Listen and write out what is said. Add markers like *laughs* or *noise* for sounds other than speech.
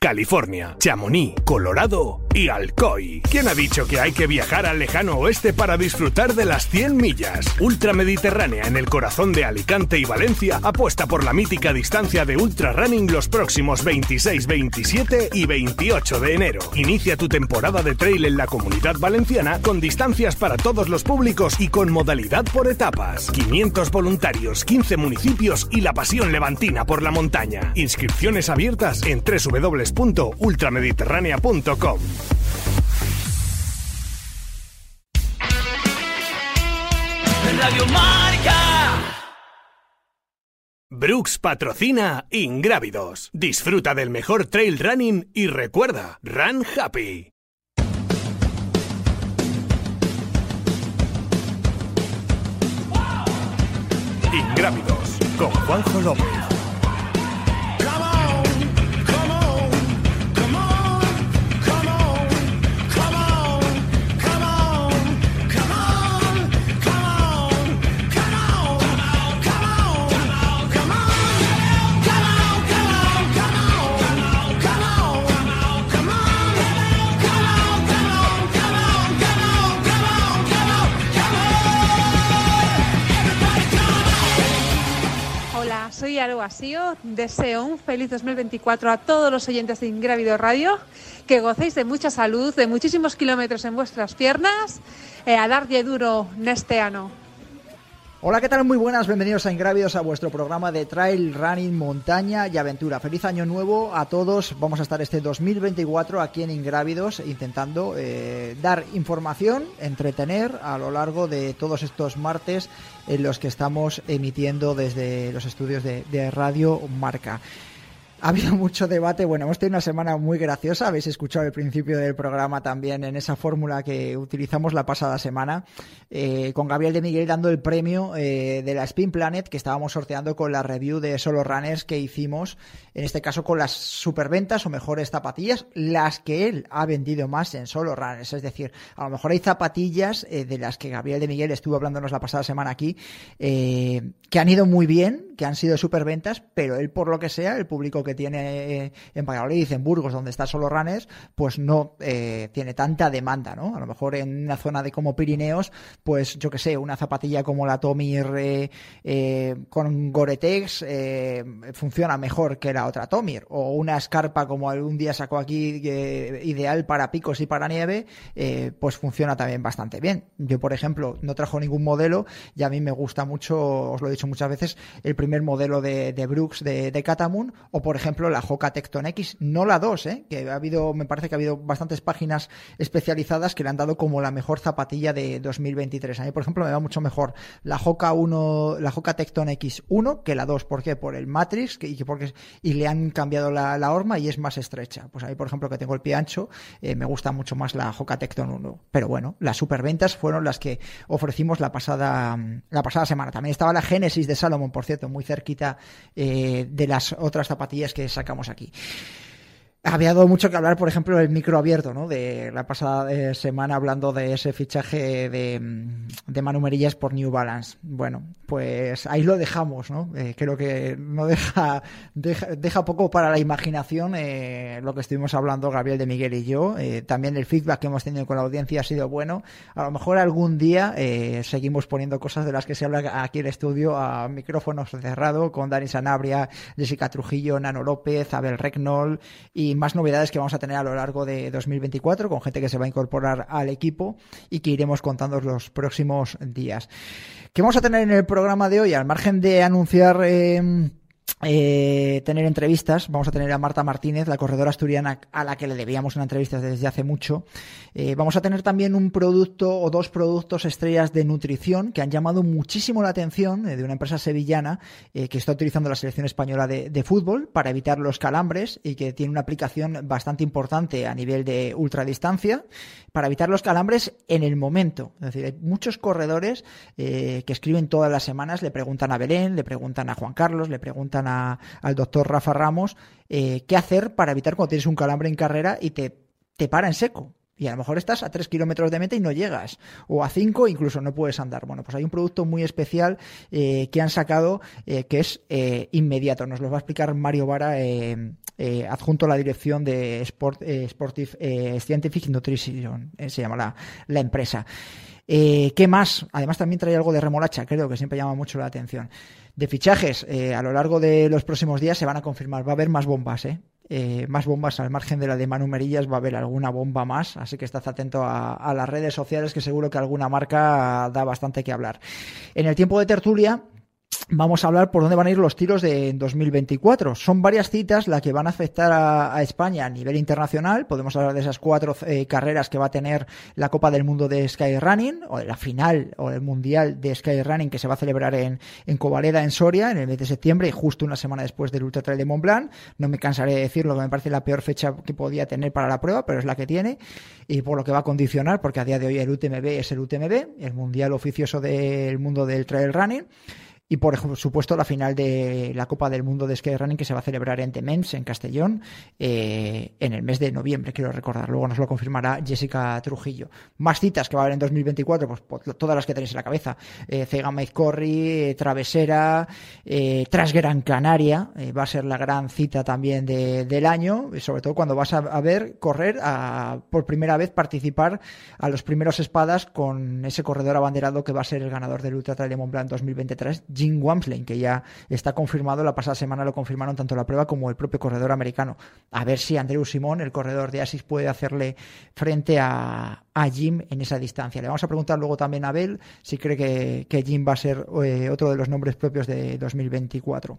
California, Chamonix, Colorado y Alcoy. ¿Quién ha dicho que hay que viajar al lejano oeste para disfrutar de las 100 millas? Ultra Mediterránea en el corazón de Alicante y Valencia apuesta por la mítica distancia de Ultra Running los próximos 26, 27 y 28 de enero. Inicia tu temporada de trail en la comunidad valenciana con distancias para todos los públicos y con modalidad por etapas. 500 voluntarios, 15 municipios y la pasión levantina por la montaña. Inscripciones abiertas en www.ultramediterránea.com. Radio Marca. Brooks patrocina Ingrávidos. Disfruta del mejor trail running y recuerda, run happy. Ingrávidos con Juanjo López. Soy Aro Asío. Deseo un feliz 2024 a todos los oyentes de Ingrávido Radio. Que gocéis de mucha salud, de muchísimos kilómetros en vuestras piernas. Eh, a darle duro este año. Hola, ¿qué tal? Muy buenas, bienvenidos a Ingrávidos a vuestro programa de Trail, Running, Montaña y Aventura. Feliz año nuevo a todos. Vamos a estar este 2024 aquí en Ingrávidos intentando eh, dar información, entretener a lo largo de todos estos martes en los que estamos emitiendo desde los estudios de, de Radio Marca. Ha habido *laughs* mucho debate. Bueno, hemos tenido una semana muy graciosa. Habéis escuchado el principio del programa también en esa fórmula que utilizamos la pasada semana, eh, con Gabriel de Miguel dando el premio eh, de la Spin Planet que estábamos sorteando con la review de Solo Runners que hicimos, en este caso con las superventas o mejores zapatillas, las que él ha vendido más en Solo Runners. Es decir, a lo mejor hay zapatillas eh, de las que Gabriel de Miguel estuvo hablándonos la pasada semana aquí, que han ido muy bien, que han sido superventas, pero él, por lo que sea, el público que tiene eh, en Valladolid, en Burgos, donde está solo Runners, pues no eh, tiene tanta demanda, ¿no? A lo mejor en una zona de como Pirineos, pues yo que sé, una zapatilla como la Tomir eh, con Gore-Tex funciona mejor que la otra Tomir, o una escarpa como algún día sacó aquí, ideal para picos y para nieve, pues funciona también bastante bien. Yo, por ejemplo, no trajo ningún modelo y a mí me gusta mucho, os lo he dicho muchas veces, el primer modelo de, Brooks de, de Catamoon, o por ejemplo, la Hoka Tecton X, no la 2, ¿eh? que ha habido, me parece que ha habido bastantes páginas especializadas que le han dado como la mejor zapatilla de 2023. A mí, por ejemplo, me va mucho mejor la Hoka 1, la Hoka Tecton X1 que la 2. ¿Por qué? Por el Matrix y, porque, y le han cambiado la, horma y es más estrecha. Pues a mí, por ejemplo, que tengo el pie ancho, eh, me gusta mucho más la Hoka Tecton 1. Pero bueno, las superventas fueron las que ofrecimos la pasada, la pasada semana. También estaba la Genesis de Salomon, por cierto, muy cerquita eh, de las otras zapatillas que sacamos aquí. Había dado mucho que hablar, por ejemplo, del micro abierto, ¿no? De la pasada eh, semana hablando de ese fichaje de, mm, de Manu Merillas por New Balance. Bueno, pues ahí lo dejamos, ¿no? Eh, creo que no deja, deja, poco para la imaginación eh, lo que estuvimos hablando Gabriel de Miguel y yo. también el feedback que hemos tenido con la audiencia ha sido bueno. A lo mejor algún día seguimos poniendo cosas de las que se habla aquí en el estudio a micrófonos cerrados con Dani Sanabria, Jessica Trujillo, Nano López, Abel Regnol y más novedades que vamos a tener a lo largo de 2024 con gente que se va a incorporar al equipo y que iremos contando los próximos días. ¿Qué vamos a tener en el programa de hoy? Al margen de anunciar... Eh, eh, tener entrevistas. Vamos a tener a Marta Martínez, la corredora asturiana a la que le debíamos una entrevista desde hace mucho. Eh, vamos a tener también un producto o dos productos estrellas de nutrición que han llamado muchísimo la atención eh, de una empresa sevillana que está utilizando la selección española de, de, fútbol para evitar los calambres y que tiene una aplicación bastante importante a nivel de ultradistancia para evitar los calambres en el momento. Es decir, hay muchos corredores que escriben todas las semanas, le preguntan a Belén, le preguntan a Juan Carlos, le preguntan al doctor Rafa Ramos eh, qué hacer para evitar cuando tienes un calambre en carrera y te, te para en seco. y a lo mejor estás a 3 kilómetros de meta y no llegas, o a 5 incluso no puedes andar. Bueno, pues hay un producto muy especial eh, que han sacado eh, que es inmediato. Nos lo va a explicar Mario Vara, adjunto a la dirección de Sport, Sportive Scientific Nutrition, se llama la, la empresa. ¿Qué más? Además también trae algo de remolacha, creo que siempre llama mucho la atención. De fichajes, a lo largo de los próximos días se van a confirmar, va a haber más bombas, ¿eh? Eh, más bombas al margen de la de Manu Merillas, va a haber alguna bomba más, así que estad atento a, las redes sociales que seguro que alguna marca da bastante que hablar. En el tiempo de tertulia Vamos a hablar por dónde van a ir los tiros de 2024. Son varias citas las que van a afectar a, España a nivel internacional. Podemos hablar de esas cuatro eh, carreras que va a tener la Copa del Mundo de Skyrunning, o de la final o el Mundial de Skyrunning que se va a celebrar en, en Covaleda, en Soria, en el mes de septiembre y justo una semana después del Ultra Trail de Mont Blanc. No me cansaré de decirlo, que me parece la peor fecha que podía tener para la prueba, pero es la que tiene y por lo que va a condicionar, porque a día de hoy el UTMB es el UTMB, el Mundial oficioso del mundo del Trail Running y por supuesto la final de la Copa del Mundo de Skyrunning que se va a celebrar en Temens, en Castellón, eh, en el mes de noviembre, quiero recordar. Luego nos lo confirmará Jessica Trujillo. Más citas que va a haber en 2024, pues, pues todas las que tenéis en la cabeza. Eh, Cega Corri, eh, Travesera, eh, Transgran Canaria, eh, va a ser la gran cita también del año, y sobre todo cuando vas a, ver correr a, por primera vez participar a los primeros espadas con ese corredor abanderado que va a ser el ganador del Ultra Trail de Mont Blanc 2023 Jim Wamsley, que ya está confirmado, la pasada semana lo confirmaron tanto la prueba como el propio corredor americano. A ver si Andrew Simón, el corredor de Asis, puede hacerle frente a, Jim en esa distancia. Le vamos a preguntar luego también a Abel si cree que, Jim va a ser eh, otro de los nombres propios de 2024.